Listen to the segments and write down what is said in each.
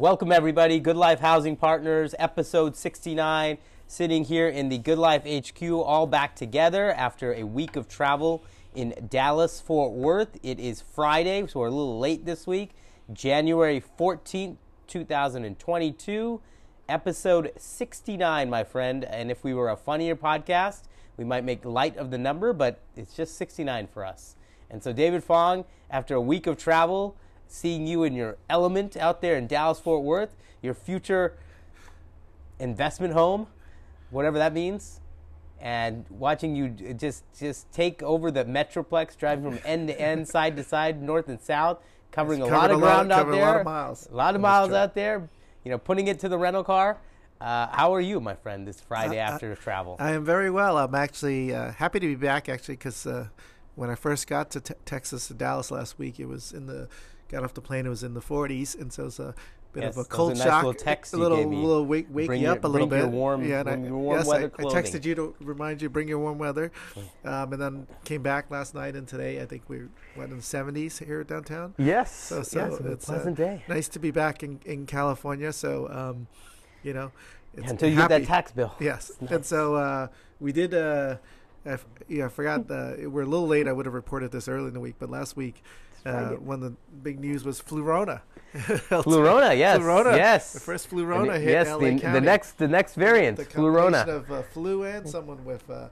Welcome, everybody. Good Life Housing Partners, episode 69. Sitting here in the Good Life HQ, all back together after a week of travel in Dallas, Fort Worth. It is Friday, so we're a little late this week, January 14th, 2022, episode 69, my friend. And if we were a funnier podcast, we might make light of the number, but it's just 69 for us. And so, David Fong, after a week of travel, seeing you in your element out there in Dallas, Fort Worth, your future investment home, whatever that means, and watching you just just take over the metroplex, driving from end to end, side to side, north and south, covering a lot of a ground out there, A lot of miles. a lot of miles out there. You know, putting it to the rental car. Uh, how are you, my friend, this Friday Uh, after travel? I am very well. I'm actually uh, happy to be back. Actually, because uh, when I first got to te- Texas to Dallas last week, it was in the got off the plane. It was in the 40s, and so it was a bit Yes, of a cold a nice shock. little text a you little, gave me. little wake, wake Bring you your- up a little bring your bit. warm- yeah, I, your warm yes, weather I, I texted you to remind you bring your warm weather, um, and then came back last night and today. I think we went in the 70s here downtown. yes, So, so yes, it was a it's uh, day. Nice to be back in, in California. So, um, you know, it's Until you get that tax bill. Yes, Nice. and so uh, we did. Uh, I f- yeah, I forgot. Uh, we're a little late. I would have reported this early in the week, but last week, uh, Friday. one of the big news was Flurona. Flurona, yes, Flurona. yes. The first And Flurona it- hit yes, LA the, County. the next the next variant, the Flurona, of uh, flu and someone with uh,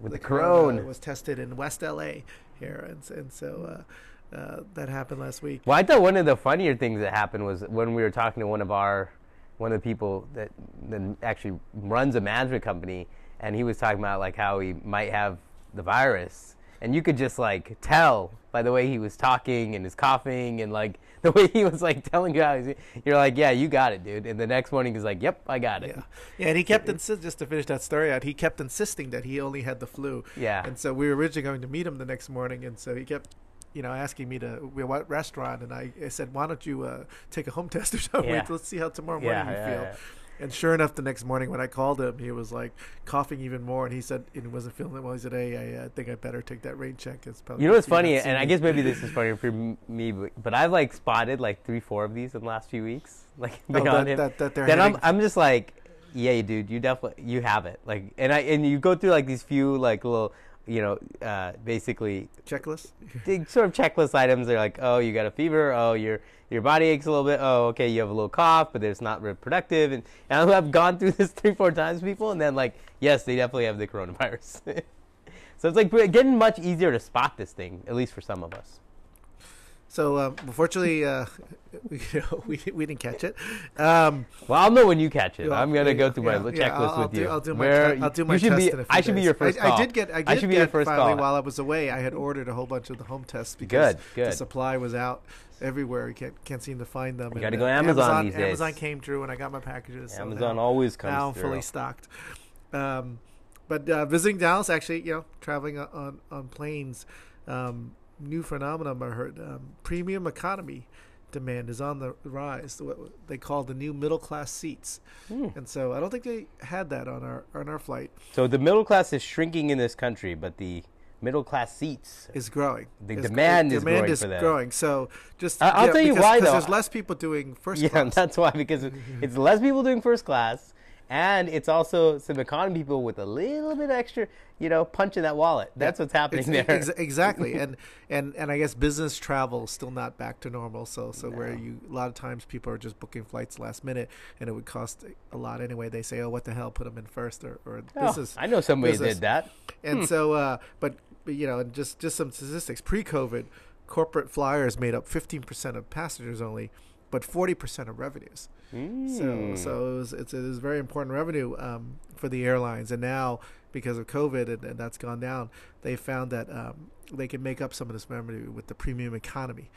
with the, corona corona. was tested in West LA here, and, and so uh, uh, that happened last week. Well, I thought one of the funnier things that happened was when we were talking to one of our one of the people that that actually runs a management company, and he was talking about like how he might have the virus, and you could just like tell by the way he was talking and his coughing and like the way he was like telling you how he's, you're like, yeah, you got it, dude. And the next morning he's like, yep, I got it. Yeah, yeah, and he kept insist just to finish that story out. He kept insisting that he only had the flu. Yeah. and so we were originally going to meet him the next morning, and so he kept, you know, asking me to we- what restaurant, and I, I said, why don't you uh, take a home test or something? Yeah. Let's see how tomorrow morning Yeah, you yeah, feel. And sure enough, the next morning when I called him, he was like coughing even more, and he said and he wasn't feeling it well. He said, "Hey, I uh, think I better take that rain check." It's probably You know what's funny, and I guess maybe this is funny for me, but, but I've like spotted like three, four of these in the last few weeks. Like Oh, that- him. that- that they're I'm, I'm just like, yeah, dude, you definitely you have it. Like, and I and you go through like these few like little, you know, uh, basically checklist. sort of checklist items. They're like, oh, you got a fever. Oh, your your body aches a little bit. Oh, okay, you have a little cough, but it's not reproductive. And, and I've gone through this three, four times, people, and then like, yes, they definitely have the coronavirus. so it's like getting much easier to spot this thing, at least for some of us. So um, unfortunately, uh, we, you know, we we didn't catch it. Um, Well, I'll know when you catch it. I'm gonna yeah, go through my yeah, li- yeah, checklist I'll- I'll with do- you. I'll do my Where I'll do my test be, in a few I should be your first I, call. I did get. I, did I should be get your first finally call. while I was away. I had ordered a whole bunch of the home tests because Good, the supply was out everywhere. You can't can't seem to find them. You gotta go uh, Amazon these days. Amazon came through, and I got my packages. so Amazon now- always comes now I'm through. fully stocked. Um, but uh, visiting Dallas, actually, you know, traveling on on, on planes, um, new phenomenon I heard. Um, premium economy demand is on the rise. What they call the new middle class seats, Hmm. and so I don't think they had that on our on our flight. So the middle class is shrinking in this country, but the middle class seats. Is growing. The demand is demand growing is for that. growing. So just I- I'll yeah, tell you because- why, though. There's less people doing first Yeah, class. that's why because it's less people doing first class, and it's also some economy people with a little bit extra, you know, punch in that wallet. That's what's happening there. ex- exactly, and and and I guess business travel is still not back to normal. So so where you a lot of times people are just booking flights last minute, and it would cost a lot anyway. They say, oh, what the hell, put them in first, or or Oh, business. I know somebody business. did that. And so, uh, but, you know, and just just some statistics. Pre-COVID, corporate flyers made up 15% of passengers only, but 40% of revenues. So Mm. so it was it's, it was very important revenue um, for the airlines, and now because of COVID and, and that's gone down, they found that um, they can make up some of this revenue with the premium economy.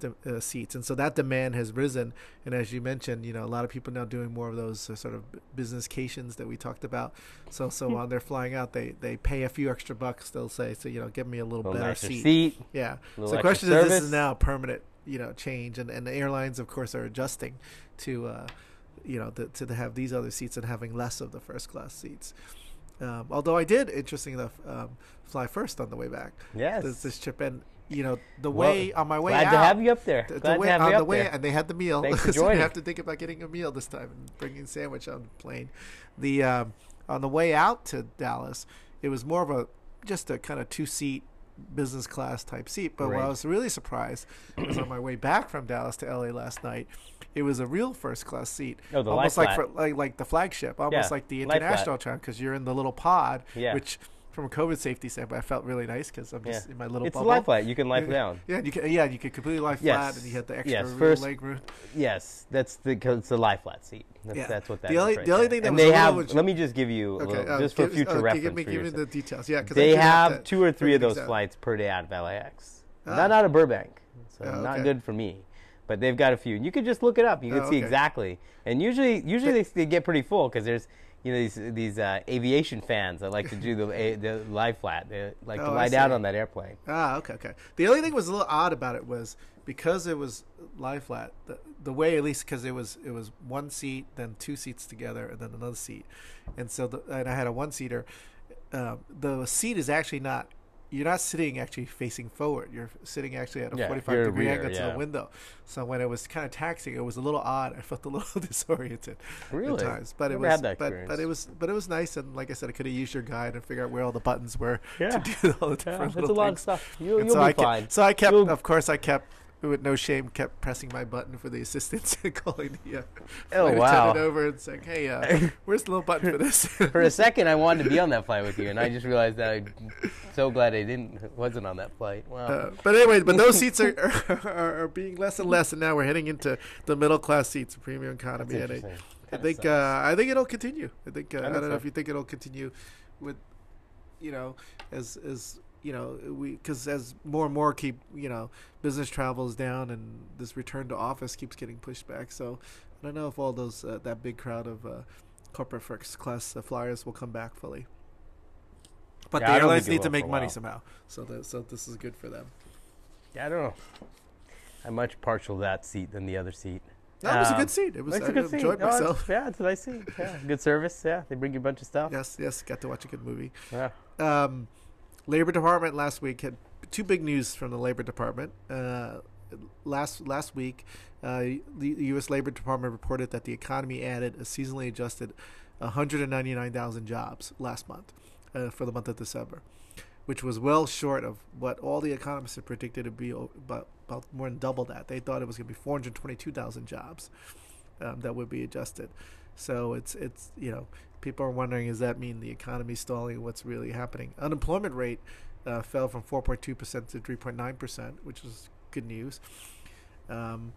The, uh, seats and so that demand has risen and as you mentioned you know a lot of people now doing more of those uh, sort of business cations that we talked about so so Hmm. while they're flying out they they pay a few extra bucks they'll say so you know give me a little, little better seat, seat. yeah so the question is this is now permanent you know change and and the airlines of course are adjusting to uh you know the, to have these other seats and having less of the first class seats um, although I did, interesting enough, um, fly first on the way back. Yes. This, this trip, and you know, the Well, way on my way Glad out, to have you up there. the, the Glad way, to have on you the up way, there. and they had the meal. Thanks for so you joining. have to think about getting a meal this time and bringing sandwich on the plane. The um, on the way out to Dallas, it was more of a just a kind of two seat business class type seat. But what I was really surprised was on my way back from Dallas to LA last night. It was a real first class seat, Oh, the almost like for, like like the flagship, almost Yeah, like the international channel because you're in the little pod, Yeah. which from a COVID safety standpoint, I felt really nice because I'm just Yeah. in my little It's bubble. lie flat. You can lie down. Yeah, you can. Yeah, you could completely lie Yes. flat, and you had the extra Yes, first- leg room. Yes, that's the cause it's a lie flat seat. That's, Yeah. that's what that The is only- right the only thing that and was they have. let me just give you a Okay, little, uh, just for give, future okay, reference. Give me, give me the details. Yeah, because They have two or three of those flights per day out of LAX. Ah. Not out of Burbank, so Oh, not good for me. But they've got a few. You could just look it up. You can Oh, see okay. exactly. And usually, usually they, they get pretty full because there's you know these these uh, aviation fans that like to do the a, the lie flat. They like to Oh, I lie down on that airplane. Ah, okay, okay. The only thing that was a little odd about it was because it was lie flat. The, the way, at least, because it was it was one seat, then two seats together, and then another seat, and so the, and I had a one seater. Um, the seat is actually not. You're not sitting actually facing forward. You're sitting actually at a Yeah, 45 degree rear, angle to yeah. the window. So when it was kind of taxing, it was a little odd. I felt a little disoriented Really? at times. But Never it was had that but, but it was but it was nice and like I said, I could have used your guide and figure out where all the buttons were Yeah. to do all the different. Yeah, it's a lot of stuff. You, you'll so be I fine. kept, so I kept, You'll- of course, I kept with no shame, kept pressing my button for the assistance and calling the uh, Oh, wow. over and saying, "Hey, uh, where's the little button for this?" For a second, I wanted to be on that flight with you, and I just realized that I'm so glad I didn't wasn't on that flight. Wow. Uh, but anyway, but those seats are, are, are being less and less, and now we're heading into the middle class seats, premium economy. And I. I think uh, I think it'll continue. I think uh, I, don't know so. if you think it'll continue with, you know, as as you know, we because as more and more keep you know business travels down and this return to office keeps getting pushed back. So I don't know if all those uh, that big crowd of uh, corporate first class uh, flyers will come back fully. But Yeah, the airlines need to make money somehow. So that, so this is good for them. Yeah, I don't know. I'm much partial to that seat than the other seat. That was a Um, good seat. It was. It's a good seat. enjoyed No, it's- myself. yeah, it's a nice seat. Yeah, good service. Yeah, they bring you a bunch of stuff. Yes, yes, got to watch a good movie. Yeah. Um, Labor Department last week had two big news from the Labor Department. Uh, last last week, uh, the U.S. Labor Department reported that the economy added a seasonally adjusted 199,000 jobs last month uh, for the month of December, which was well short of what all the economists had predicted to be about, about more than double that. They thought it was going to be 422,000 jobs um, that would be adjusted. So it's it's you know people are wondering does that mean the economy stalling? What's really happening? Unemployment rate uh, fell from 4.2 percent to 3.9 percent, which is good news. Um,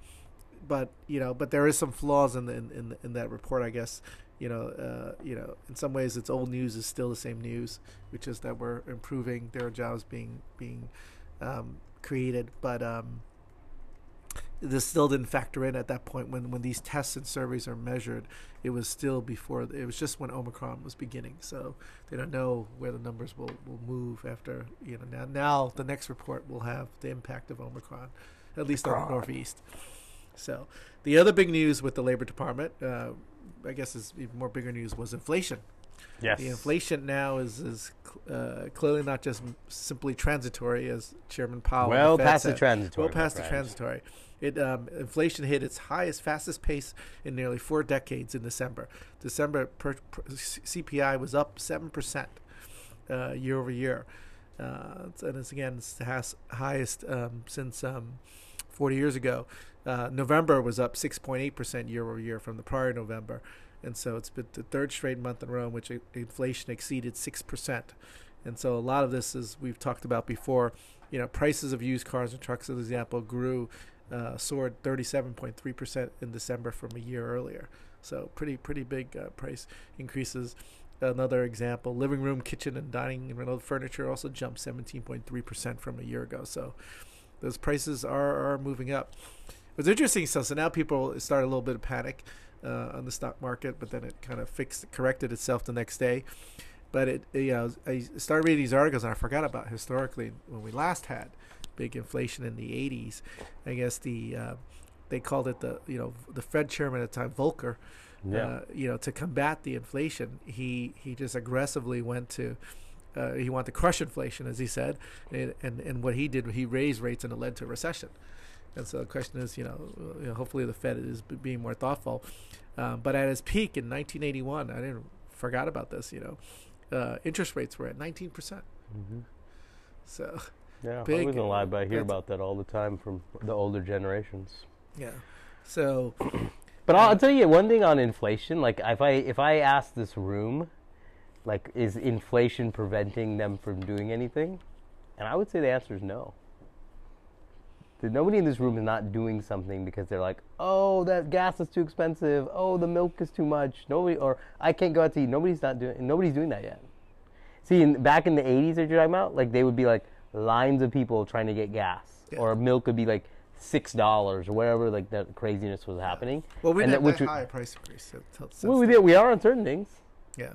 but you know, but there is some flaws in the, in in, in that report, I guess. You know, uh, you know, in some ways, it's old news is still the same news, which is that we're improving. There are jobs being being um, created, but um, this still didn't factor in at that point when when these tests and surveys are measured. It was still before. It was just when Omicron was beginning, so they don't know where the numbers will, will move after. You know, now now the next report will have the impact of Omicron, at least on the Northeast. So the other big news with the Labor Department, uh, I guess, is even more bigger news was inflation. Yes. The inflation now is is uh, clearly not just simply transitory, as Chairman Powell. of the Well Fed past the transitory. Well past the friend. transitory. It um, inflation hit its highest, fastest pace in nearly four decades in December. December per, per, CPI was up seven percent uh, year over year, uh, and it's again it's the has, highest um, since um, forty years ago. Uh, November was up six point eight percent year over year from the prior November, and so it's been the third straight month in in which inflation exceeded six percent. And so a lot of this is we've talked about before. You know, prices of used cars and trucks, as an example, grew uh, soared 37.3% in December from a year earlier. So pretty pretty big uh, price increases. Another example: living room, kitchen, and dining and rental furniture also jumped 17.3% from a year ago. So those prices are, are moving up. What's interesting, so so now people start a little bit of panic uh, on the stock market, but then it kind of fixed corrected itself the next day. But it, you know, I started reading these articles and I forgot about historically when we last had big inflation in the 80s. I guess the uh, they called it the you know the Fed chairman at the time Volcker. Yeah. Uh, you know to combat the inflation, he he just aggressively went to uh, he wanted to crush inflation, as he said, and, and and what he did, he raised rates and it led to a recession. And so the question is, you know, uh, you know hopefully the Fed is b- being more thoughtful. Um, but at its peak in 1981, I didn't forgot about this. You know, uh, interest rates were at 19 percent. Mm-hmm. So Yeah, I Big- wasn't alive, but I hear about that all the time from the older generations. yeah, so But I'll, I'll tell you one thing on inflation. Like if I if I ask this room, like is inflation preventing them from doing anything? And I would say the answer is no. Nobody in this room is not doing something because they're like, oh, that gas is too expensive. Oh, the milk is too much. Nobody, or I can't go out to eat. Nobody's not doing. Nobody's doing that yet. See, in, back in the '80s that you're talking about, like they would be like lines of people trying to get gas, Yeah. or milk would be like six dollars or whatever. Like that craziness was happening. well, we And didn't that- that high price increase. well, we, did, we are on certain things. Yeah,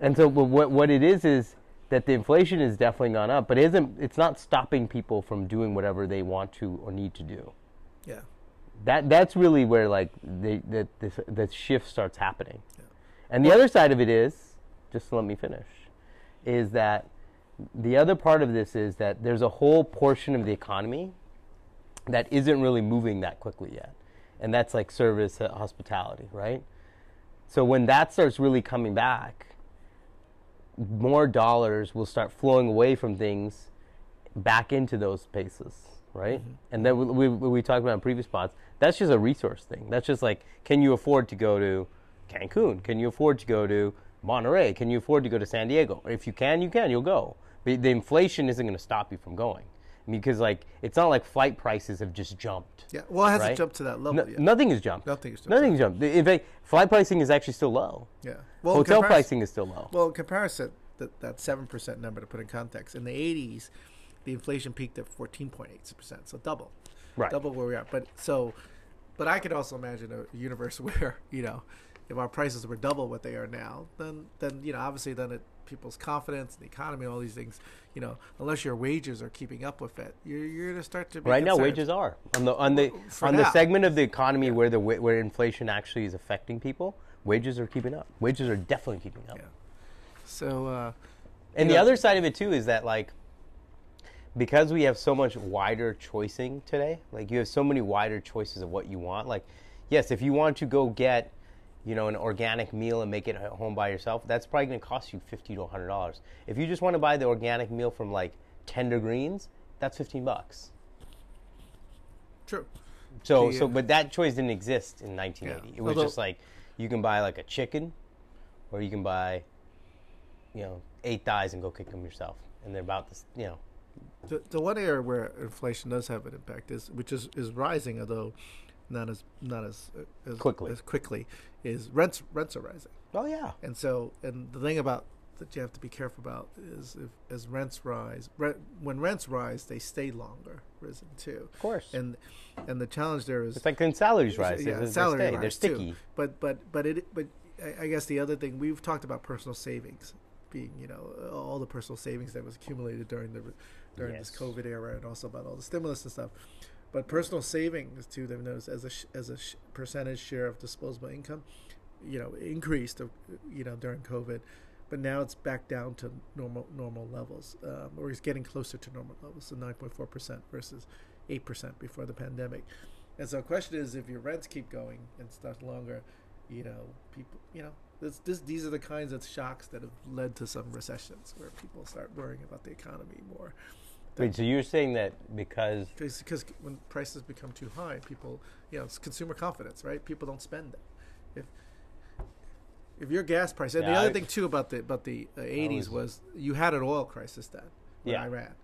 And so, but what what it is is that the inflation is definitely gone up, but it isn't. It's not stopping people from doing whatever they want to or need to do. yeah, That that's really where like the the this, the shift starts happening. Yeah. And the other side of it is, just let me finish, is that the other part of this is that there's a whole portion of the economy that isn't really moving that quickly yet, and that's like service, uh, hospitality, right? So when that starts really coming back, more dollars will start flowing away from things back into those spaces, right? Mm-hmm. And then we, we, we talked about in previous spots. That's just a resource thing. That's just like, can you afford to go to Cancun? Can you afford to go to Monterey? Can you afford to go to San Diego? If you can, you can. You'll go. But the inflation isn't going to stop you from going because like it's not like flight prices have just jumped. yeah. Well, it hasn't Right? jumped to that level No- yet. Nothing has jumped. Nothing has jumped. Nothing's jumped. In fact, flight pricing is actually still low. Yeah. Well, Hotel pricing is still low. Well, in comparison, that that seven percent number to put in context, in the '80s, the inflation peaked at fourteen point eight percent, so double, Right. double where we are. But so, but I could also imagine a universe where you know, if our prices were double what they are now, then then you know, obviously, then it people's confidence, the economy, all these things, you know, unless your wages are keeping up with it, you're you're gonna start to be Right now, wages are on the on the for on the segment of the economy where the where inflation actually is affecting people. Wages are keeping up. Wages are definitely keeping up. Yeah. So, uh, And the know- other side of it too is that like because we have so much wider choicing today, like you have so many wider choices of what you want. Like, yes, if you want to go get, you know, an organic meal and make it at home by yourself, that's probably going to cost you fifty to hundred dollars. If you just want to buy the organic meal from like Tender Greens, that's fifteen bucks. true. So, The, so, uh, but that choice didn't exist in 1980. Yeah. It was Although- just like you can buy like a chicken, or you can buy, you know, eight thighs and go cook them yourself, and they're about this, you know. The, the one area where inflation does have an impact is, which is, is rising, although not as not as, uh, as Quickly. as quickly, is rents rents are rising, Oh yeah. and so and the thing about that you have to be careful about is if as rents rise, rent, when rents rise, they stay longer risen too, Of course. and and the challenge there is it's like when salaries rise. yeah, they, they stay. rise They're too. sticky. But but but it but I, I guess the other thing we've talked about personal savings being you know all the personal savings that was accumulated during the during this COVID era and also about all the stimulus and stuff. But personal savings too, they've noticed as a sh- as a sh- percentage share of disposable income, you know, increased uh, you know during COVID. But now it's back down to normal normal levels, um, or it's getting closer to normal levels, so 9.4 percent versus 8 percent before the pandemic. And so the question is, if your rents keep going and stuff longer, you know, people, you know, this, this, these are the kinds of shocks that have led to some recessions where people start worrying about the economy more. Wait, so you're saying that because Because when prices become too high, people, you know, it's consumer confidence, right? People don't spend. If if your gas price, and the other I- thing too about the about the uh, 80s was you had an oil crisis then in Yeah. Iran.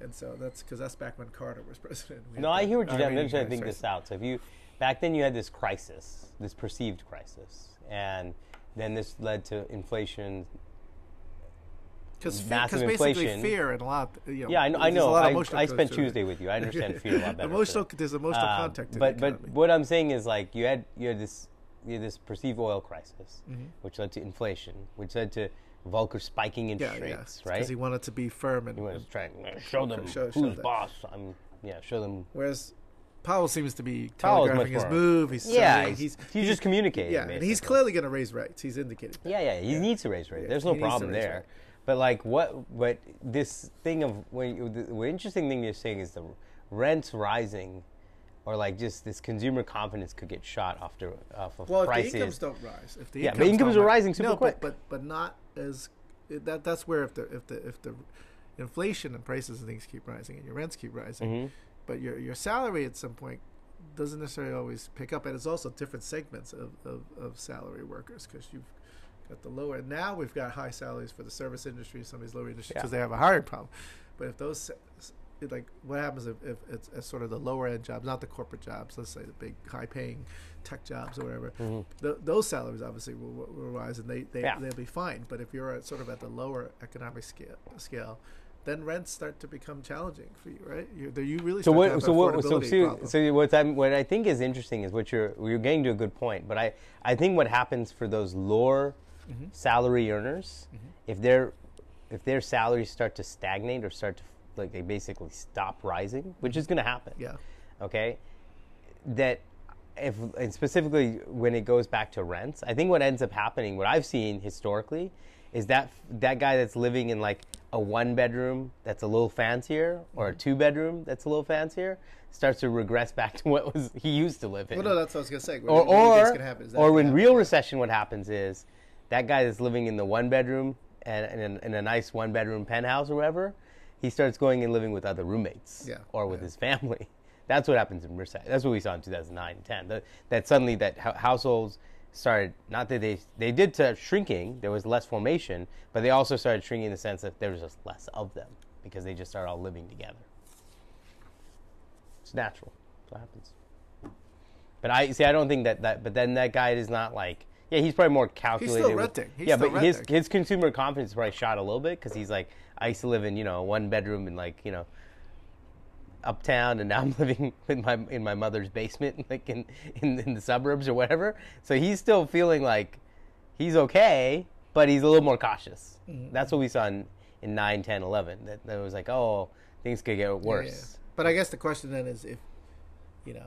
And so that's because that's back when Carter was president. No, I hear what you're saying. I'm trying to think this out. So if you back then you had this crisis, this perceived crisis, and then this led to inflation. Because massive basically inflation. fear and a lot, you know. Yeah, I know. I know. lot of I, I spent. Tuesday with you. I understand fear a lot better. emotional, so- there's emotional Uh, contact. but but economy. what I'm saying is like you had you had this you had this perceived oil crisis, Mm-hmm. which led to inflation, which led to Volcker spiking interest yeah, rates, because right? Because he wanted to be firm and, He was trying to show them Show- show who's that. boss. I'm yeah, show them. whereas Powell seems to be telegraphing his move. He's Yeah, saying- he's, he's, just communicating. yeah, and he's clearly going to raise rates. He's indicated. that. Yeah, yeah, he needs to raise rates. Yeah, There's no problem there. But like what what this thing of when you, the, the interesting thing you're saying is the rents rising, or like just this consumer confidence could get shot off, to, off of Well, prices. if the incomes don't rise, if the Yeah, but incomes don't are ri- rising super no, quick. but, but but not as that. That's where if the if the if the inflation and prices and things keep rising and your rents keep rising, Mhm. but your your salary at some point doesn't necessarily always pick up, and it's also different segments of of, of salary workers because you've got the lower. Now we've got high salaries for the service industry, some of these lower industries Yeah. because they have a hiring problem. But if those like what happens if, if it's, it's sort of the lower end jobs, not the corporate jobs, let's say the big high paying tech jobs or whatever, Mhm. th- those salaries obviously will, will, rise and they, they, Yeah. they'll be fine. But if you're at, sort of at the lower economic scale, scale then rents start to become challenging for you, right? You, you really So what? So what? So, see, so what I'm what I think is interesting is what you're you're getting to a good point. But I I think what happens for those lower Mm-hmm. salary earners, if their if their salaries start to stagnate or start to like they basically stop rising, which is going to happen. yeah. Okay, that if and specifically when it goes back to rents, I think what ends up happening, what I've seen historically, is that that guy that's living in like a one bedroom that's a little fancier or a Mm-hmm. two bedroom that's a little fancier starts to regress back to what was he used to live in. Well, no, that's what I was going to say. or you or, gonna happen? Is that or gonna when happen? real recession, what happens is that guy that's living in the one bedroom and, in, in a nice one bedroom penthouse or whatever, he starts going and living with other roommates Yeah, or with yeah. his family. That's what happens in recession. That's what we saw in 2009 and 10. That, that suddenly that households started not that they they did start shrinking. There was less formation, but they also started shrinking in the sense that there was just less of them because they just started all living together. It's natural. That's what happens. But I see. I don't think that that. But then that guy is not like. Yeah, he's probably more calculated. with- renting. He's yeah, still but his renting. his consumer confidence probably shot a little bit because he's like, I used to live in you know one bedroom in like you know uptown, and now I'm living in my in my mother's basement, like in in, in the suburbs or whatever. So he's still feeling like he's okay, but he's a little more cautious. Mm-hmm. That's what we saw in, in 9, 10, 11. That, that was like, oh, things could get worse. yeah. But I guess the question then is if, you know,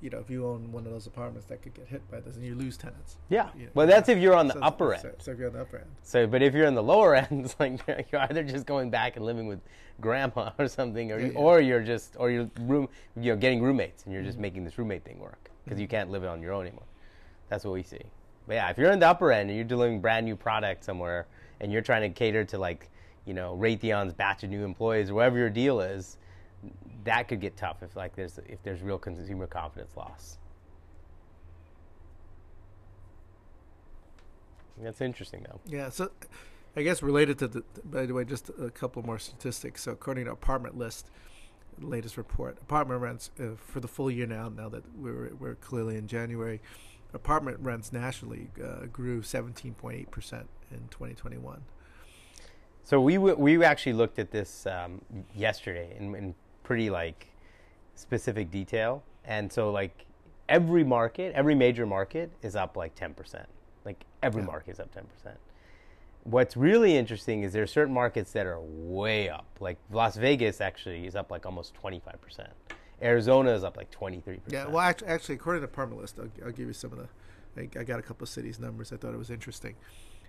you know, if you own one of those apartments that could get hit by this and you lose tenants. Yeah. You know, Well, that's if you're on the so- upper end. So if you're on the upper end. So, but if you're on the lower end, it's like you're, either just going back and living with grandma or something, or Yeah, you, yeah. or you're just or you're room, you know, getting roommates, and you're Mm-hmm. just making this roommate thing work because you can't live it on your own anymore. That's what we see. But yeah, if you're in the upper end and you're delivering brand new product somewhere, and you're trying to cater to like, you know, Raytheon's batch of new employees or whatever your deal is, that could get tough if like there's if there's real consumer confidence loss. That's interesting though. Yeah. So I guess related to the, by the way, just a couple more statistics. So according to Apartment List, latest report, apartment rents uh, for the full year now, now that we're, we're clearly in January, apartment rents nationally uh, grew 17.8% in 2021. So we w- we actually looked at this um, yesterday in, in pretty like specific detail, and so like every market, every major market is up like ten percent. Like every Yeah. market is up ten percent. What's really interesting is there are certain markets that are way up. Like Las Vegas actually is up like almost twenty five percent. Arizona is up like 23%. Yeah, well, actually, actually according to Apartment List, I'll, I'll give you some of the. I, I got a couple of cities numbers. I thought it was interesting.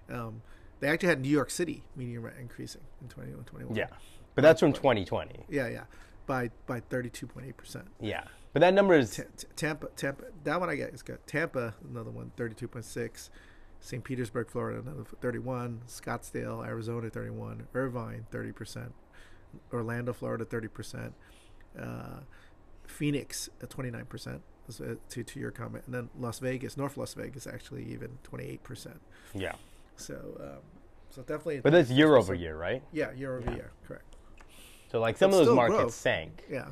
Um, they actually had New York City median rent increasing in 2021. Yeah, but that's from twenty twenty. yeah, yeah, by by 32.8 percent. Yeah, but that number is T- T- Tampa, Tampa. That one I get is good. Tampa, another one, 32.6. St. Petersburg, Florida, another 31. Scottsdale, Arizona, 31. Irvine, 30 percent. Orlando, Florida, 30 percent. Uh, Phoenix, at 29 percent. To to your comment, and then Las Vegas, North Las Vegas, actually even 28 percent. yeah, So, um, so definitely. but that's year over year, right? Yeah, year over Yeah. year, correct. So like some But of those markets growth. sank. Yeah,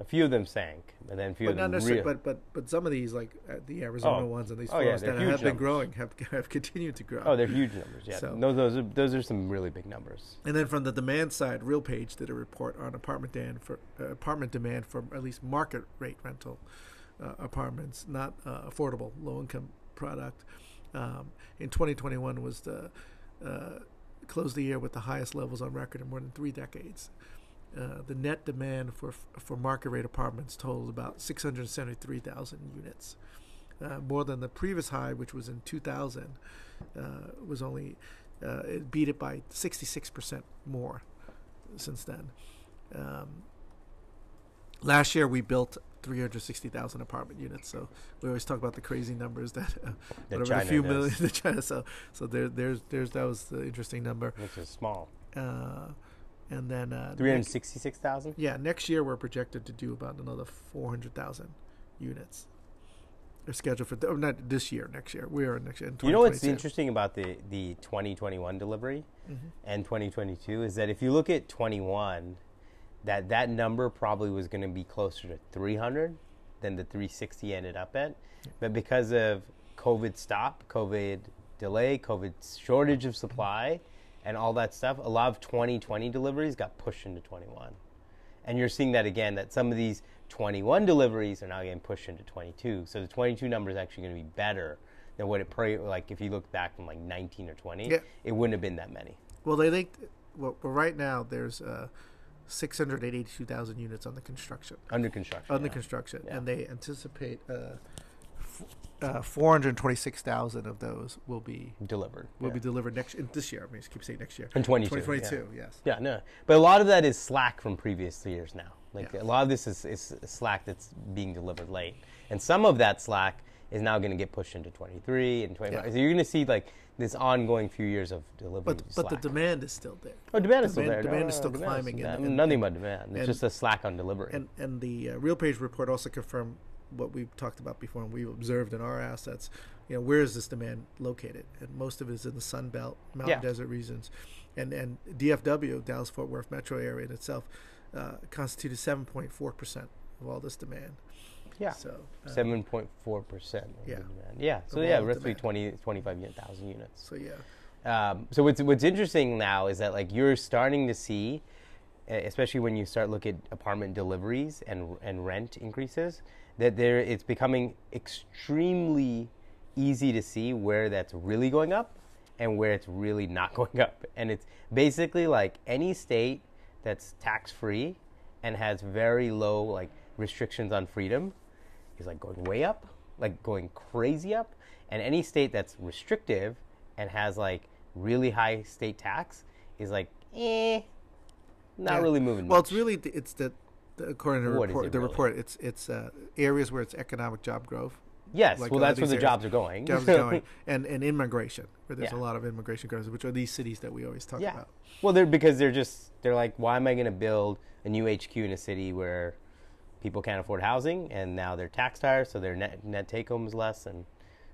A few of them sank, and then a few but of not them necessarily. real. But but but some of these, like uh, the Arizona Oh. ones and these Oh, yeah, that have been growing, have have continued to grow. oh, they're huge numbers. Yeah, So- those those are, those are some really big numbers. And then from the demand side, RealPage did a report on apartment demand for uh, apartment demand for at least market rate rental uh, apartments, not uh, affordable low income product. Um, in 2021 was the uh, closed the year with the highest levels on record in more than three decades. Uh, the net demand for for market rate apartments totaled about 673,000 units, uh, more than the previous high, which was in 2000, uh, was only uh, it beat it by 66% more since then. Um, last year we built 360,000 apartment units. So we always talk about the crazy numbers that uh, whatever China the few million that China. So so there there's there's that was the interesting number. Which is small. Uh, and then uh, Three hundred sixty-six thousand. yeah, next year we're projected to do about another 400,000 units. They're scheduled for th- oh, not this year, next year. We are next year. You know what's interesting about the the twenty twenty-one delivery Mhm. and twenty twenty-two is that if you look at twenty-one, that that number probably was going to be closer to three hundred than the three sixty ended up at, but because of COVID stop, COVID delay, COVID shortage of supply, and all that stuff, a lot of twenty twenty deliveries got pushed into twenty-one. And you're seeing that again, that some of these 21 deliveries are now getting pushed into 22. So the 22 number is actually going to be better than what it, pre- like if you look back from like 19 or 20, Yeah. it wouldn't have been that many. Well, they think well, well right now there's uh, 682,000 units on the construction. Under construction. Under yeah. construction, Yeah. and they anticipate uh, uh, 426,000 of those will be Delivered. will yeah. be delivered next in this year. I mean, I keep saying next year. In 22. 2022, yes. Yeah. yeah, no. But a lot of that is slack from previous years now. Like Yeah. a lot of this is, is slack that's being delivered late. And some of that slack is now going to get pushed into 23 and 25. Yeah. So you're going to see like this ongoing few years of delivery But but the demand is still there. Oh, demand is still there. demand No, is still demand is climbing still and- and- nothing but demand. It's and- just a slack on delivery. And and the uh, RealPage report also confirmed what we've talked about before and we've observed in our assets. You know, where is this demand located? And most of it is in the Sun Belt, mountain Yeah. desert regions, and and DFW, Dallas Fort Worth metro area in itself, uh, constituted 7.4 percent of all this demand. yeah. So uh, Seven point four percent. Yeah. Demand. Yeah. So Of yeah, roughly demand. 20, 25 uni- thousand units. So yeah, Um, so what's what's interesting now is that like you're starting to see, especially when you start look at apartment deliveries and and rent increases, that there it's becoming extremely easy to see where that's really going up and where it's really not going up. And it's basically like any state that's tax free and has very low like restrictions on freedom is like going way up, like going crazy up. And any state that's restrictive and has like really high state tax is like, eh, not Yeah. really moving. well, much. it's really it's the according to the What report, it the really? report, it's it's uh, areas where it's economic job growth. yes. like well, of that's where the areas- jobs are going. jobs are going, and and immigration, where there's Yeah. a lot of immigration growth, which are these cities that we always talk Yeah. about. Well, they're because they're just they're like, why am I going to build a new HQ in a city where people can't afford housing and now they're taxed higher, so their net net take home is less and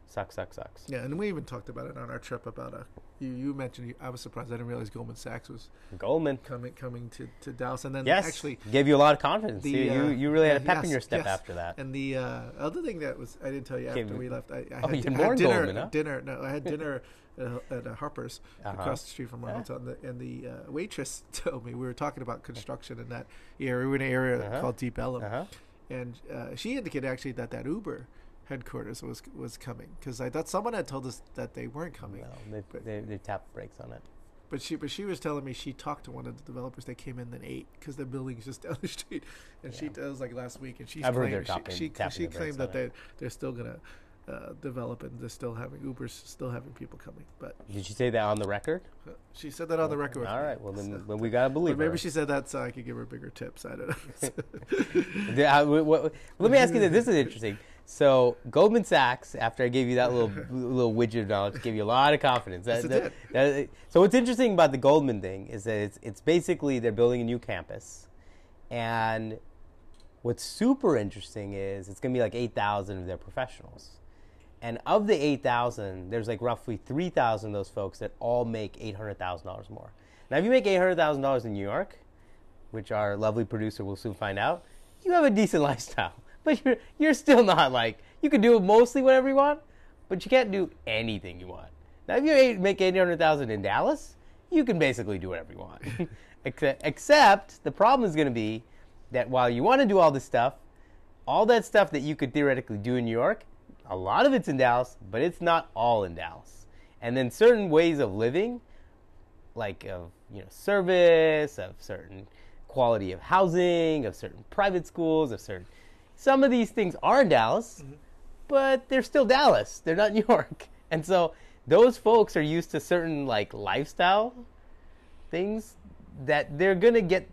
sucks, sucks, sucks. Yeah, and we even talked about it on our trip about a. you, you mentioned you, I was surprised I didn't realize Goldman Sachs was Goldman. coming coming to, to Dallas and then Yes, actually gave you a lot of confidence. the, you, you, uh, you really had a pep in your step yes. after that. and the uh, other thing that was I didn't tell you after we left I, I Oh, had, you di- had I more had dinner Goldman, huh? dinner no I had dinner at, uh, Harper's Uh-huh. across the street from our Yeah. hotel and the, and the uh, waitress told me we were talking about construction in that area we were in an area Uh-huh. called Deep Ellum Uh-huh. and uh, she indicated actually that that Uber headquarters was was coming because I thought someone had told us that they weren't coming. No, they, they, they tapped brakes on it. But she, but she was telling me she talked to one of the developers. that came in at eight because the building's just down the street, and she Yeah. that was like last week, and she I've claimed she she, she claimed that they they're still gonna uh, develop and they're still having Ubers, still having people coming. But Did she say that on the record? uh, she said that on the record. All right. Well, then So- well, we gotta believe maybe her. she said that so I could give her bigger tips. I don't know. The- uh, w- w- let me ask you this. This is interesting. So Goldman Sachs, after I gave you that little little widget of knowledge, gave you a lot of confidence. Yes, That- it that- that- so what's interesting about the Goldman thing is that it's it's basically they're building a new campus, and what's super interesting is it's going to be like eight thousand of their professionals, and of the eight thousand, there's like roughly three thousand of those folks that all make eight hundred thousand dollars more. Now, if you make eight hundred thousand dollars in New York, which our lovely producer will soon find out, you have a decent lifestyle. But you're you're still not like you can do mostly whatever you want, but you can't do anything you want. Now, if you make eight hundred thousand in Dallas, you can basically do whatever you want. except, except the problem is going to be that while you want to do all this stuff, all that stuff that you could theoretically do in New York, a lot of it's in Dallas, but it's not all in Dallas. And then certain ways of living like of you know service, of certain quality of housing, of certain private schools, of certain some of these things are in Dallas, mm-hmm. but they're still Dallas. They're not New York. And so those folks are used to certain like lifestyle things that they're gonna get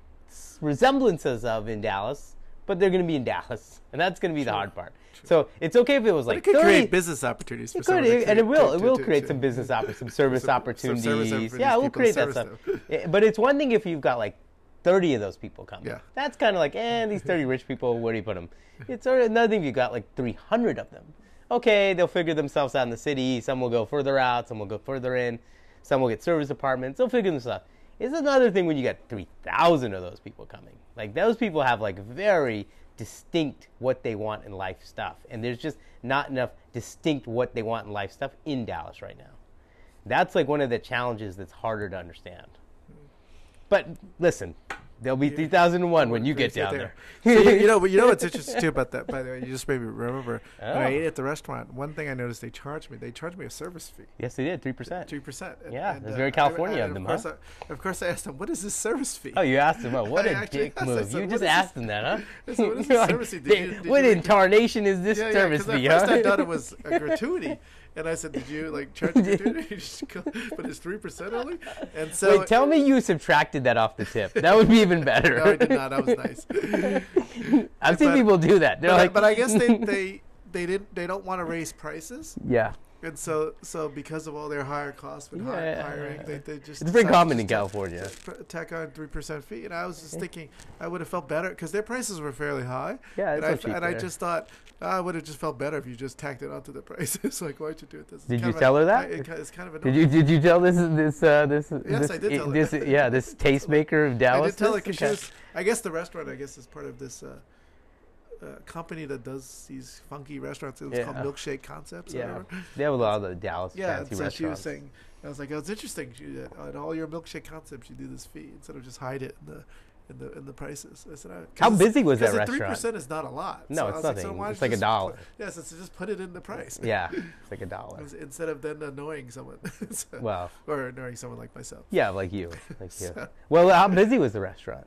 resemblances of in Dallas, but they're gonna be in Dallas, and that's gonna be the hard part. So it's okay if it was But like it could 30 create business opportunities. For it could, to and it will. to- It will to- create to- some business oppor- some service some- some opportunities. service yeah, it will create that stuff. But it's one thing if you've got like thirty of those people coming. Yeah. That's kind of like, eh, these thirty rich people. Where do you put them? It's sort of another thing if you've got like three hundred of them. Okay, they'll figure themselves out in the city. Some will go further out. Some will go further in. Some will get service apartments. They'll figure themselves. out. It's another thing when you got three thousand of those people coming. Like those people have like very distinct what they want in life stuff, and there's just not enough distinct what they want in life stuff in Dallas right now. That's like one of the challenges that's harder to understand. But listen, there'll be 3001 when you get down there. So you, you know, but you know what's interesting too about that. By the way, you just made me remember when I Oh. ate at the restaurant. One thing I noticed they charged me. They charged me a service fee, yes, they did 3%. three percent. Yeah, that's very uh, California of them, of course, huh? I, of course, I asked them, "What is this service fee?" Oh, you asked them, oh, what I a dick asked, move. said, You just asked him that, huh? Said, "What is this service fee? Did "Did- what you- in tarnation is this Yeah, yeah. service Because fee, at first huh? I thought it was a gratuity, and I said, "Did you like charge a gratuity?" But it's three percent only. And so Wait, tell me you subtracted that off the tip. That would be even better. No, I did not. That was nice. I've seen But- people do that. They're but, I- like, but I guess they, they they didn't they don't want to raise prices, yeah. And so so because of all their higher costs with hi- Yeah. hiring, they, they just It's very common in California. to tack on three percent fee, and I was just thinking I would have felt better because their prices were fairly high. Yeah, and it's I, not and I just thought oh, I would have just felt better if you just tacked it onto the prices. like why'd you do it this? It's Did kind you tell a- her that? I- it it's kind of Did you did you tell this this uh, this Yes, this, I did tell her this yeah this tastemaker of Dallas? I did tell her because Okay. I guess the restaurant, I guess, is part of this uh, uh, company that does these funky restaurants. It was called Milkshake Concepts. yeah, they have a lot of the Dallas Yeah, fancy so restaurants. she was saying, I was like, oh, it's interesting. She, uh, at all your milkshake concepts, you do this fee instead of just hide it in the in the in the prices. I said, uh, How busy was that restaurant? Three percent is not a lot. No, I it's was like, so nothing. It's like a dollar. Put, yes, it's just put it in the price. yeah, it's like a dollar. Instead of then annoying someone, So- Well, or annoying someone like myself. yeah, like you, like you. Well, how busy was the restaurant?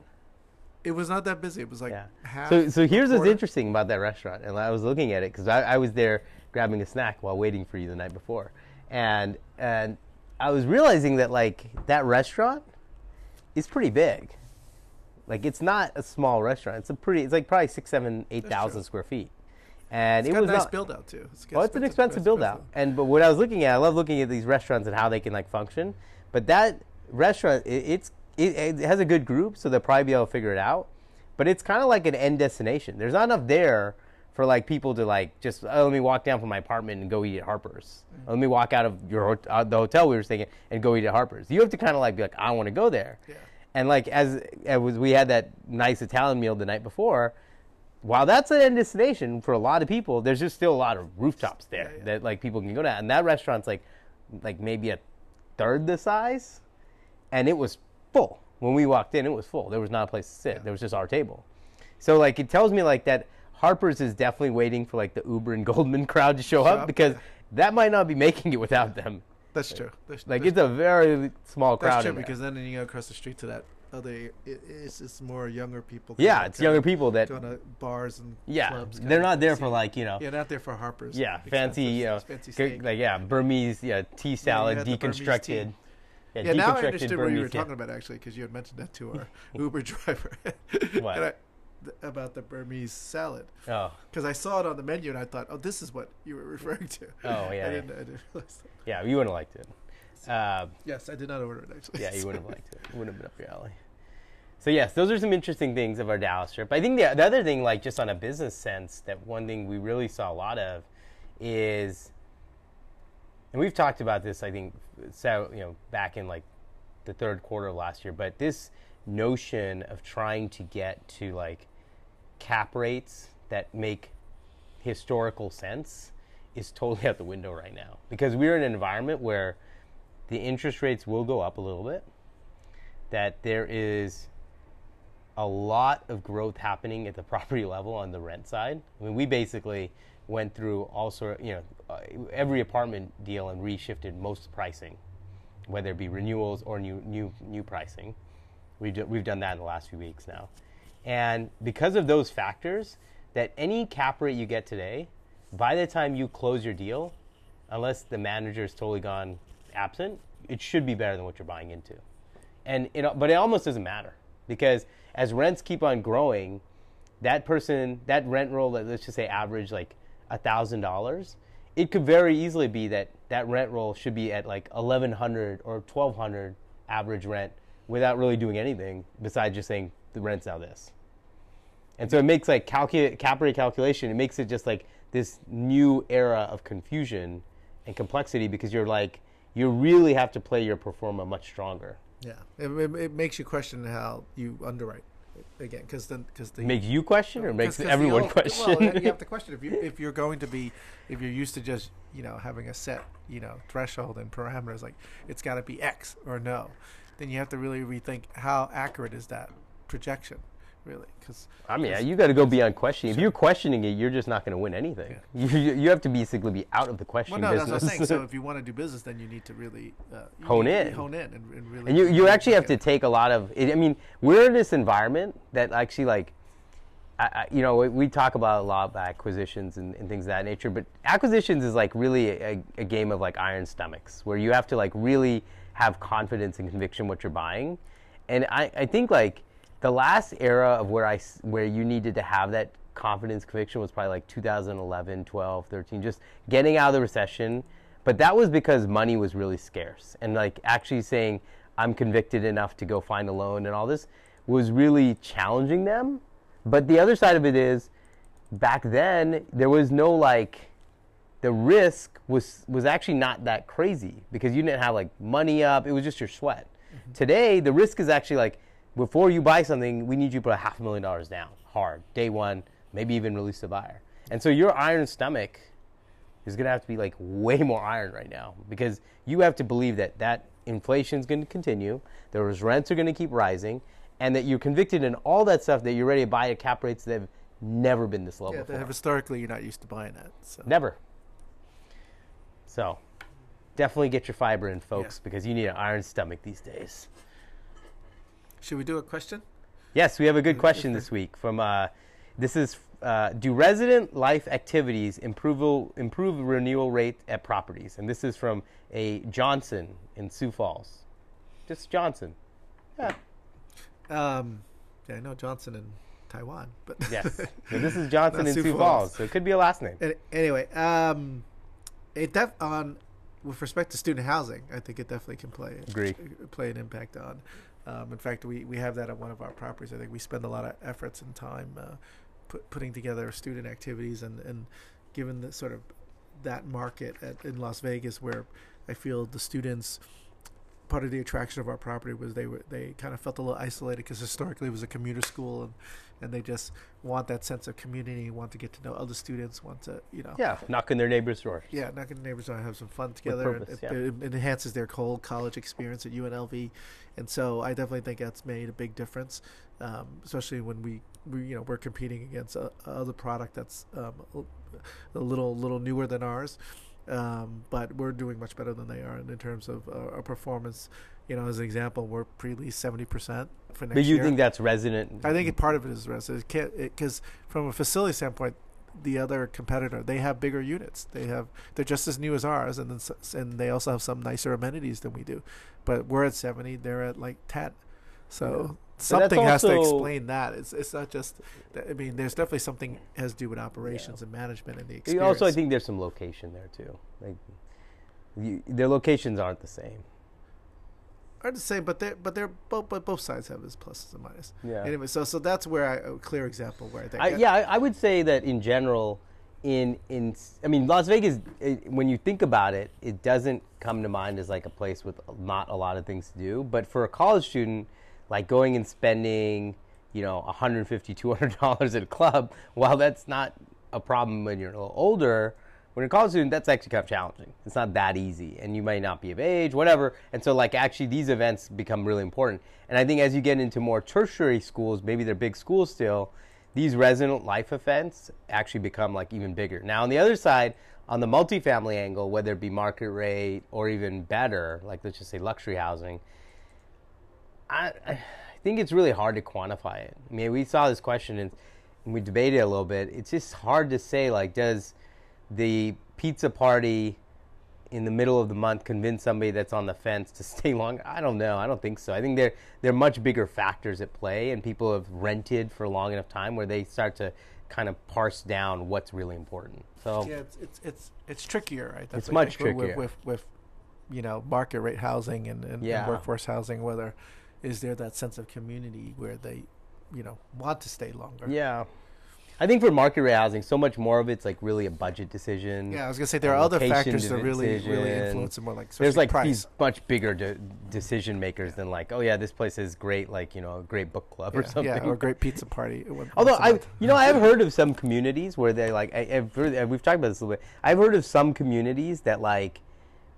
It was not that busy. It was like Yeah. half. So, so here's what's interesting about that restaurant, and I was looking at it because I, I was there grabbing a snack while waiting for you the night before, and and I was realizing that like that restaurant is pretty big. Like it's not a small restaurant. It's a pretty. It's like probably six, seven, eight thousand square feet, and It's it was a nice not. build out too. It's, Oh, it's an expensive build out. And but what I was looking at, I love looking at these restaurants and how they can like function. But that restaurant, it, it's it, it has a good group, so they'll probably be able to figure it out. But it's kind of like an end destination. There's not enough there for like people to like just oh, let me walk down from my apartment and go eat at Harper's. Or, let me walk out of your uh, the hotel we were staying at and go eat at Harper's. You have to kind of like be like I want to go there. Yeah. And like as we had that nice Italian meal the night before. While that's an end destination for a lot of people, there's just still a lot of rooftops there Yeah, yeah. that like people can go to. And that restaurant's like, like maybe a third the size, and it was full when we walked in. It was full. There was not a place to sit. Yeah. There was just our table. So like it tells me like that Harper's is definitely waiting for like the Uber and Goldman crowd to show Show up up, because yeah. that might not be making it without them. That's true. That's, Like that's it's a very small crowd. That's true because then you go across the street to that other. It, it's just more younger people. yeah, it's younger people that going to bars and yeah clubs. they're not there for like you know Yeah, not there for Harper's. Yeah, fancy, you know, fancy steak. like yeah, Burmese, yeah, tea salad, Burmese deconstructed. tea. Yeah, Yeah, now I understood what you were talking about actually, because you had mentioned that to our Uber driver. What? I- th- about the Burmese salad, Oh, because I saw it on the menu and I thought, oh, this is what you were referring to. Oh, yeah, I yeah. didn't, I didn't realize that. yeah, you wouldn't have liked it. Uh, Yes, I did not order it actually. yeah, you wouldn't have liked it. It wouldn't have been up your alley. So yes, those are some interesting things of our Dallas trip. I think the, the other thing, like just on a business sense, that one thing we really saw a lot of is, and we've talked about this, I think, so you know, back in like the third quarter of last year, but this notion of trying to get to like cap rates that make historical sense is totally out the window right now because we're in an environment where the interest rates will go up a little bit that there is a lot of growth happening at the property level on the rent side. I mean, we basically went through all sort, you know, uh, every apartment deal and reshifted most pricing, whether it be renewals or new new new pricing. We've do, we've done that in the last few weeks now, and because of those factors, that any cap rate you get today, by the time you close your deal, unless the manager is totally gone absent, it should be better than what you're buying into. And it, but it almost doesn't matter because as rents keep on growing, that person, that rent roll let's just say average like thousand dollars, it could very easily be that that rent roll should be at like eleven hundred or twelve hundred average rent without really doing anything besides just saying the rent's now this. And so it makes like cap rate calculation. It makes it just like this new era of confusion and complexity because you're like you really have to play your pro forma much stronger. Yeah, it, it, it makes you question how you underwrite again because then because the makes you question or makes everyone old, question. Well, you have to question if you if you're going to be if you're used to just you know having a set you know threshold and parameters like it's got to be X or no, then you have to really rethink how accurate is that projection really because I mean, yeah, you got to go beyond questioning. If you're questioning it, you're just not going to win anything. Yeah. You, you have to basically be out of the question well no that's business. what I'm saying so if you want to do business then you need to really uh, Hone in. hone in and, and really and you, you actually have look to take a lot of. I mean, we're in this environment that actually like. I, I, you know, we, we talk about a lot about acquisitions and, and things of that nature, but acquisitions is like really a, a game of like iron stomachs, where you have to like really have confidence and conviction what you're buying. And I, I think like the last era of where I where you needed to have that confidence conviction was probably like 2011, 12, 13, just getting out of the recession. But that was because money was really scarce, and like actually saying I'm convicted enough to go find a loan and all this was really challenging them. But the other side of it is, back then there was no like the risk was was actually not that crazy because you didn't have like money up. It was just your sweat. Mm-hmm. Today, the risk is actually like before you buy something, we need you to put a half a million dollars down, hard, day one, maybe even release the buyer. And so your iron stomach is going to have to be like way more iron right now because you have to believe that that inflation is going to continue, those rents are going to keep rising, and that you're convicted in all that stuff that you're ready to buy at cap rates that have never been this low yeah, before. that historically you're not used to buying that so Never. So, definitely get your fiber in, folks, because you need an iron stomach these days. Should we do a question Yes, we have a good question this week from. Uh, this is uh, do resident life activities improve improve renewal rate at properties? And this is from a Johnson in Sioux Falls. Just Johnson. Yeah. um yeah I know Johnson in Taiwan but Yes. So this is Johnson in Sioux Sioux Falls. Falls. So it could be a last name. An- anyway, um, it def on with respect to student housing, I think it definitely can play Agree. play an impact on. Um, in fact, we, we have that at one of our properties. I think we spend a lot of efforts and time uh, put, putting together student activities and, and given the sort of that market at, in Las Vegas where I feel the students part of the attraction of our property was they were they kind of felt a little isolated because historically it was a commuter school and and they just want that sense of community, want to get to know other students, want to you know Yeah, knocking their neighbor's door. yeah, knocking the neighbors out, have some fun together. purpose, it, yeah. it, it enhances their whole college experience at UNLV, and so I definitely think that's made a big difference, um, especially when we, we you know we're competing against a, other product that's um, a little little newer than ours, um, but we're doing much better than they are in, in terms of uh, our performance. You know, as an example, we're pre-leased seventy percent for next year. But you year. think that's resident? I think part of it is resident because from a facility standpoint, the other competitor they have bigger units. They have they're just as new as ours, and then and they also have some nicer amenities than we do. But we're at seventy, they're at like ten. So that's something has to explain that. It's it's not just. I mean, there's definitely something has to do with operations and management and the experience. also, I think there's some location there too. Like, you, their locations aren't the same. Hard the same, but they are but they're both but both sides have its pluses and minuses. Yeah. Anyway, so so that's where I, a clear example where I think I, yeah, I, I would say that in general, in in I mean Las Vegas. It, when you think about it, it doesn't come to mind as like a place with not a lot of things to do. But for a college student, like going and spending, you know, 150 200 dollars at a club, while that's not a problem when you're a little older. When you're a college student, that's actually kind of challenging. It's not that easy, and you might not be of age, whatever. And so, like, actually, these events become really important. And I think as you get into more tertiary schools, maybe they're big schools still, these resident life events actually become like even bigger. Now, on the other side, on the multifamily angle, whether it be market rate or even better, like let's just say luxury housing, I, I think it's really hard to quantify it. I mean, we saw this question and, we debated a little bit. It's just hard to say, like, does the pizza party in the middle of the month convince somebody that's on the fence to stay longer? I don't know. I don't think so. I think there there are much bigger factors at play, and people have rented for a long enough time where they start to kind of parse down what's really important. So Yeah, it's it's it's, it's trickier, right? It's what much trickier. with, with with you know market rate housing and, and, and workforce housing. Whether is there that sense of community where they you know want to stay longer? yeah, I think for market rate housing, so much more of it's like really a budget decision. Yeah, I was gonna say there are other factors that really really influence it more, like There's like price. these much bigger de- decision makers than like, oh yeah, this place is great, like you know, a great book club or something. yeah, or a great pizza party. Although I, month. you know, I have heard of some communities where they like, I, I've heard, uh, we've talked about this a little bit. I've heard of some communities that like,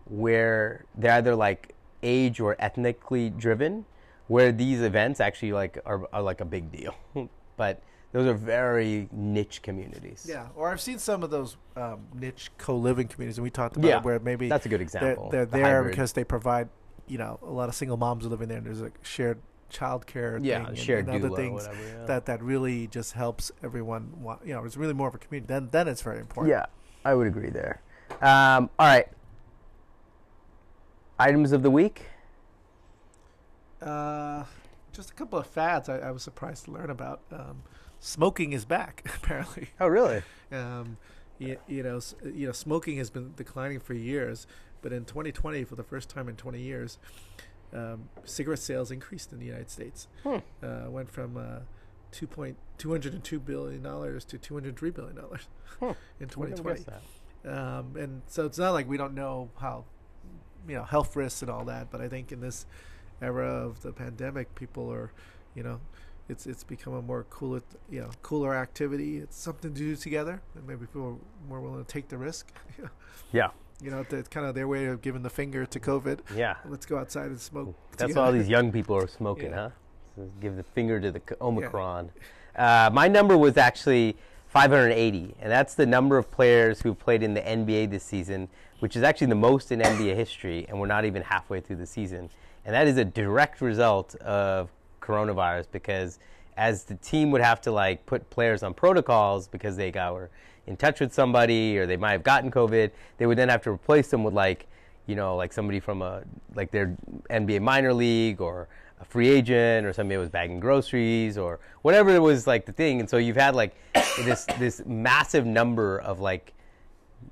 where they're either like age or ethnically driven, where these events actually like are, are like a big deal. but those are very niche communities. Yeah, or I've seen some of those um, niche co-living communities, and we talked about Yeah, it, where maybe that's a good they're, example. they're The there hybrid. because they provide, you know, a lot of single moms are living there, and there's a shared childcare yeah, thing and- shared and, other things whatever. Yeah. that that really just helps everyone. wa- You know, it's really more of a community. Then then it's very important. Yeah, I would agree there. Um, all right. Items of the week. Uh, just a couple of fads I, I was surprised to learn about. Um, smoking is back apparently. Oh, really? Um, you, you know, you know, smoking has been declining for years, but in 2020, for the first time in 20 years, um, cigarette sales increased in the United States. Hmm. Uh, went from uh, two point two hundred and two billion dollars to 203 billion dollars Hmm. in 2020. Um, and so it's not like we don't know how, you know, health risks and all that. But I think in this era of the pandemic, people are, you know, it's it's become a more cooler, you know, cooler activity. It's something to do together, and maybe people are more willing to take the risk. Yeah, you know, it's kind of their way of giving the finger to COVID. yeah. Let's go outside and smoke. That's together. why all these young people are smoking, Yeah. huh? So give the finger to the Omicron. Uh, my number was actually 580, and that's the number of players who played in the NBA this season, which is actually the most in NBA history, and we're not even halfway through the season. And that is a direct result of coronavirus because as the team would have to like put players on protocols because they got were in touch with somebody or they might have gotten COVID, they would then have to replace them with like you know, like somebody from a like their NBA minor league or a free agent or somebody that was bagging groceries or whatever it was like the thing. And so you've had like this this massive number of like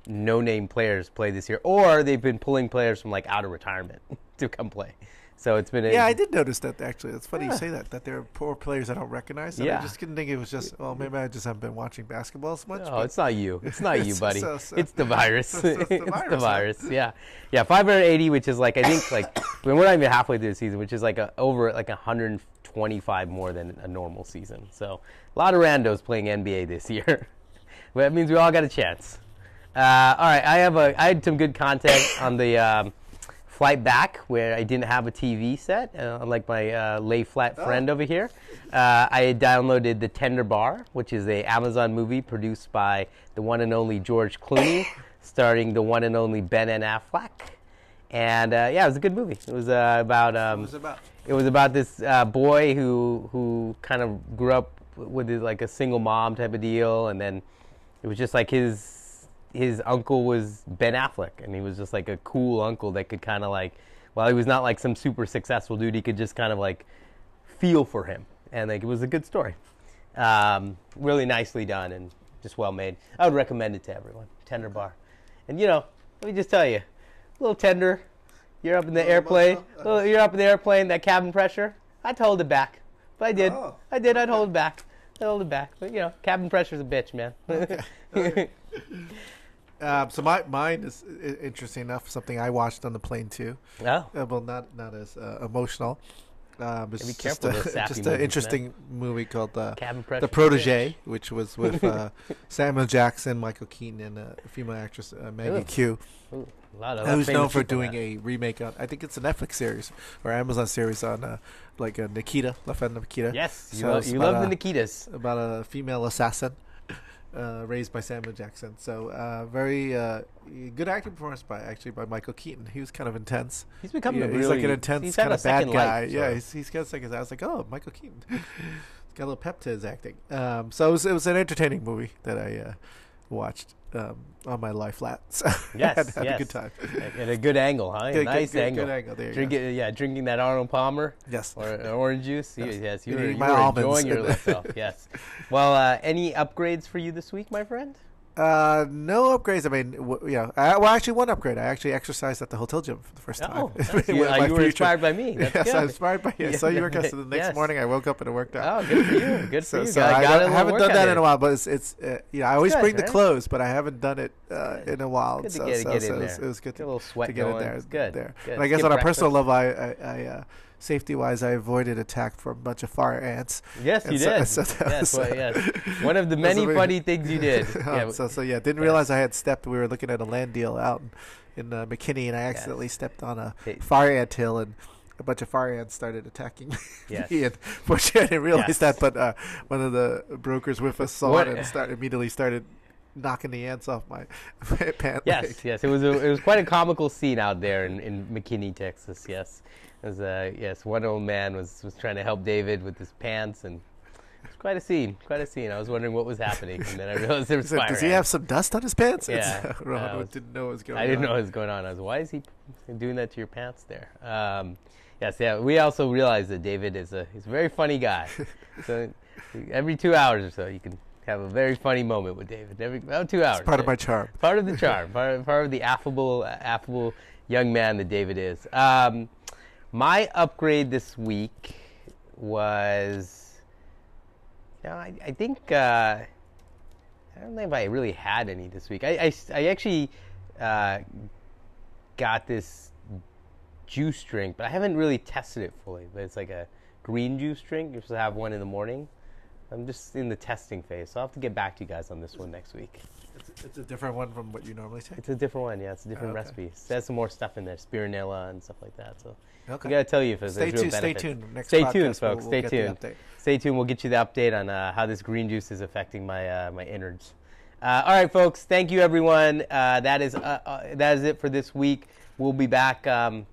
no name players play this year, or they've been pulling players from like out of retirement to come play. So it's been a, Yeah, I did notice that actually. It's funny Yeah. you say that. That there are poor players I don't recognize. And Yeah. I just didn't think it was just. Well, maybe I just haven't been watching basketball as much. Oh, it's not you. It's not you, buddy. so- so- it's the virus. so- it's the it's the virus, virus. Yeah, yeah. 580, which is like I think like I mean, we're not even halfway through the season, which is like a, over like 125 more than a normal season. So a lot of randos playing NBA this year. but that means we all got a chance. Uh, all right, I have a I had some good content on the. Um, Flight back where I didn't have a TV set, uh, unlike my uh, lay flat friend over here. Uh, I downloaded The Tender Bar, which is a Amazon movie produced by the one and only George Clooney, starring the one and only Ben and Affleck. And uh, yeah, it was a good movie. It was uh, about um, was it about? it was about this uh, boy who who kind of grew up with his, like a single mom type of deal, and then it was just like his his uncle was Ben Affleck, and he was just like a cool uncle that could kind of like, while he was not like some super successful dude, he could just kind of like feel for him, and like it was a good story, um, really nicely done and just well made. I would recommend it to everyone. Tender bar, and you know, let me just tell you, a little tender. You're up in the airplane. little- You're up in the airplane. That cabin pressure. I'd hold it back, but I did. Oh. I did. I'd hold it back. I'd hold it back. But you know, cabin pressure's a bitch, man. Um, so my mine is interesting enough. Something I watched on the plane too. oh, Uh, well, not not as uh, emotional. Um, it's be just careful a, just an man. interesting movie called uh, cabin. The Protege, which was with uh, Samuel Jackson, Michael Keaton, and a female actress uh, Maggie Ugh. Q, Ooh, a lot of who's known for doing in a remake on. I think it's a Netflix series or Amazon series on uh, like uh, Nikita, La Femme Nikita. Yes, you, So you about love the Nikitas. about a female assassin uh, raised by Samuel Jackson. So uh, very uh, good acting performance by actually by Michael Keaton. He was kind of intense. He's becoming Yeah, a he's really. like an intense kind of bad guy. life, yeah, so- he's, he's got a second. I was like, oh, Michael Keaton. he's got a little pep to his acting. Um, so it was, it was an entertaining movie that I uh, watched um, on my lie flat. So Yes, I had, had yes. a good time. At a good angle, huh? Good- nice good, angle. Good angle. There you Drink go. yeah, drinking that Arnold Palmer Yes. or uh, orange juice. Yes. Yes, you were, you were enjoying yourself. yes. Well, uh, any upgrades for you this week, my friend? Uh, no upgrades. I mean, w- know, I, well, actually, one upgrade. I actually exercised at the hotel gym for the first time. Oh, that's- you, uh, you were inspired by me. That's yes, good. I was inspired by you. I saw you work out. So the next yes. morning, I woke up and it worked out. Oh, good for you. Good so, for you. so I, I haven't done that in in. a while, but it's it's uh, you know I always good, bring the right? clothes, but I haven't done it uh, in a while. Good to so, get- so, get so in it, was, it was good Get a to, little sweat to get going. in there. It's good. There. Good. And I guess on a personal level, I, I, I uh, safety wise, I avoided attack from a bunch of fire ants. Yes, you so- did. so yes, well, yes. One of the many funny things you did. Um, Yeah, so so yeah, didn't Yes. realize I had stepped. We were looking at a land deal out in, in uh, McKinney, and I accidentally stepped on a It- fire ant hill, and a bunch of fire ants started attacking Yes. me. And fortunately, I didn't realize Yes. that, but uh, one of the brokers with us saw What- it and start, immediately started knocking the ants off my, my pant Yes, leg. yes, it was a, it was quite a comical scene out there in, in McKinney, Texas. Yes, was uh, yes, one old man was, was trying to help David with his pants, and it was quite a scene, quite a scene. I was wondering what was happening, and then I realized there He was fire. Does he have some dust on his pants? Yeah. Ron was- didn't know what was going I on. didn't know what was going on. I was, why is he doing that to your pants there? Um, yes, yeah. We also realized that David is a he's a very funny guy. so every two hours or so, you can have a very funny moment with David. Every about two hours. It's part of my charm. part of the charm, part of, part of the affable, affable young man that David is. Um, my upgrade this week was, you know, I, I think uh, I don't know if I really had any this week. I I actually uh, got this juice drink, but I haven't really tested it fully. But it's like a green juice drink. You're supposed to have one in the morning. I'm just in the testing phase, so I'll have to get back to you guys on this one next week. It's, it's a different one from what you normally take. It's a different one, yeah. It's a different Okay. recipe. It has some more stuff in there, spirulina and stuff like that. So Okay. I gotta tell you if there's Stay tuned. Stay tuned. Next Stay podcast, tuned, we'll- folks. we'll Stay get the tuned. Stay tuned. We'll get you the update on uh, how this green juice is affecting my uh, my innards. Uh, all right, folks. Thank you, everyone. Uh, that is uh, uh, that is it for this week. We'll be back. Um,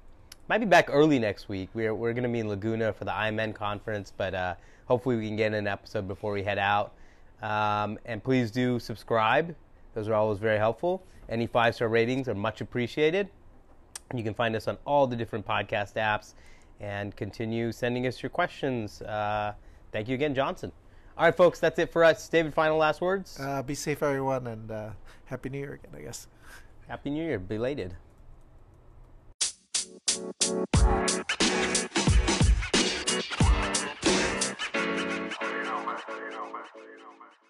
might be back early next week. We're we're gonna be in Laguna for the IMN conference, but uh, hopefully we can get an episode before we head out. Um, and please do subscribe. Those are always very helpful. Any five star ratings are much appreciated. You can find us on all the different podcast apps and continue sending us your questions. Uh, thank you again, Johnson. All right, folks, that's it for us. David, final last words. Uh, be safe, everyone, and uh, happy New Year again. I guess. Happy New Year, belated. You know, man. You know, man. You know, man.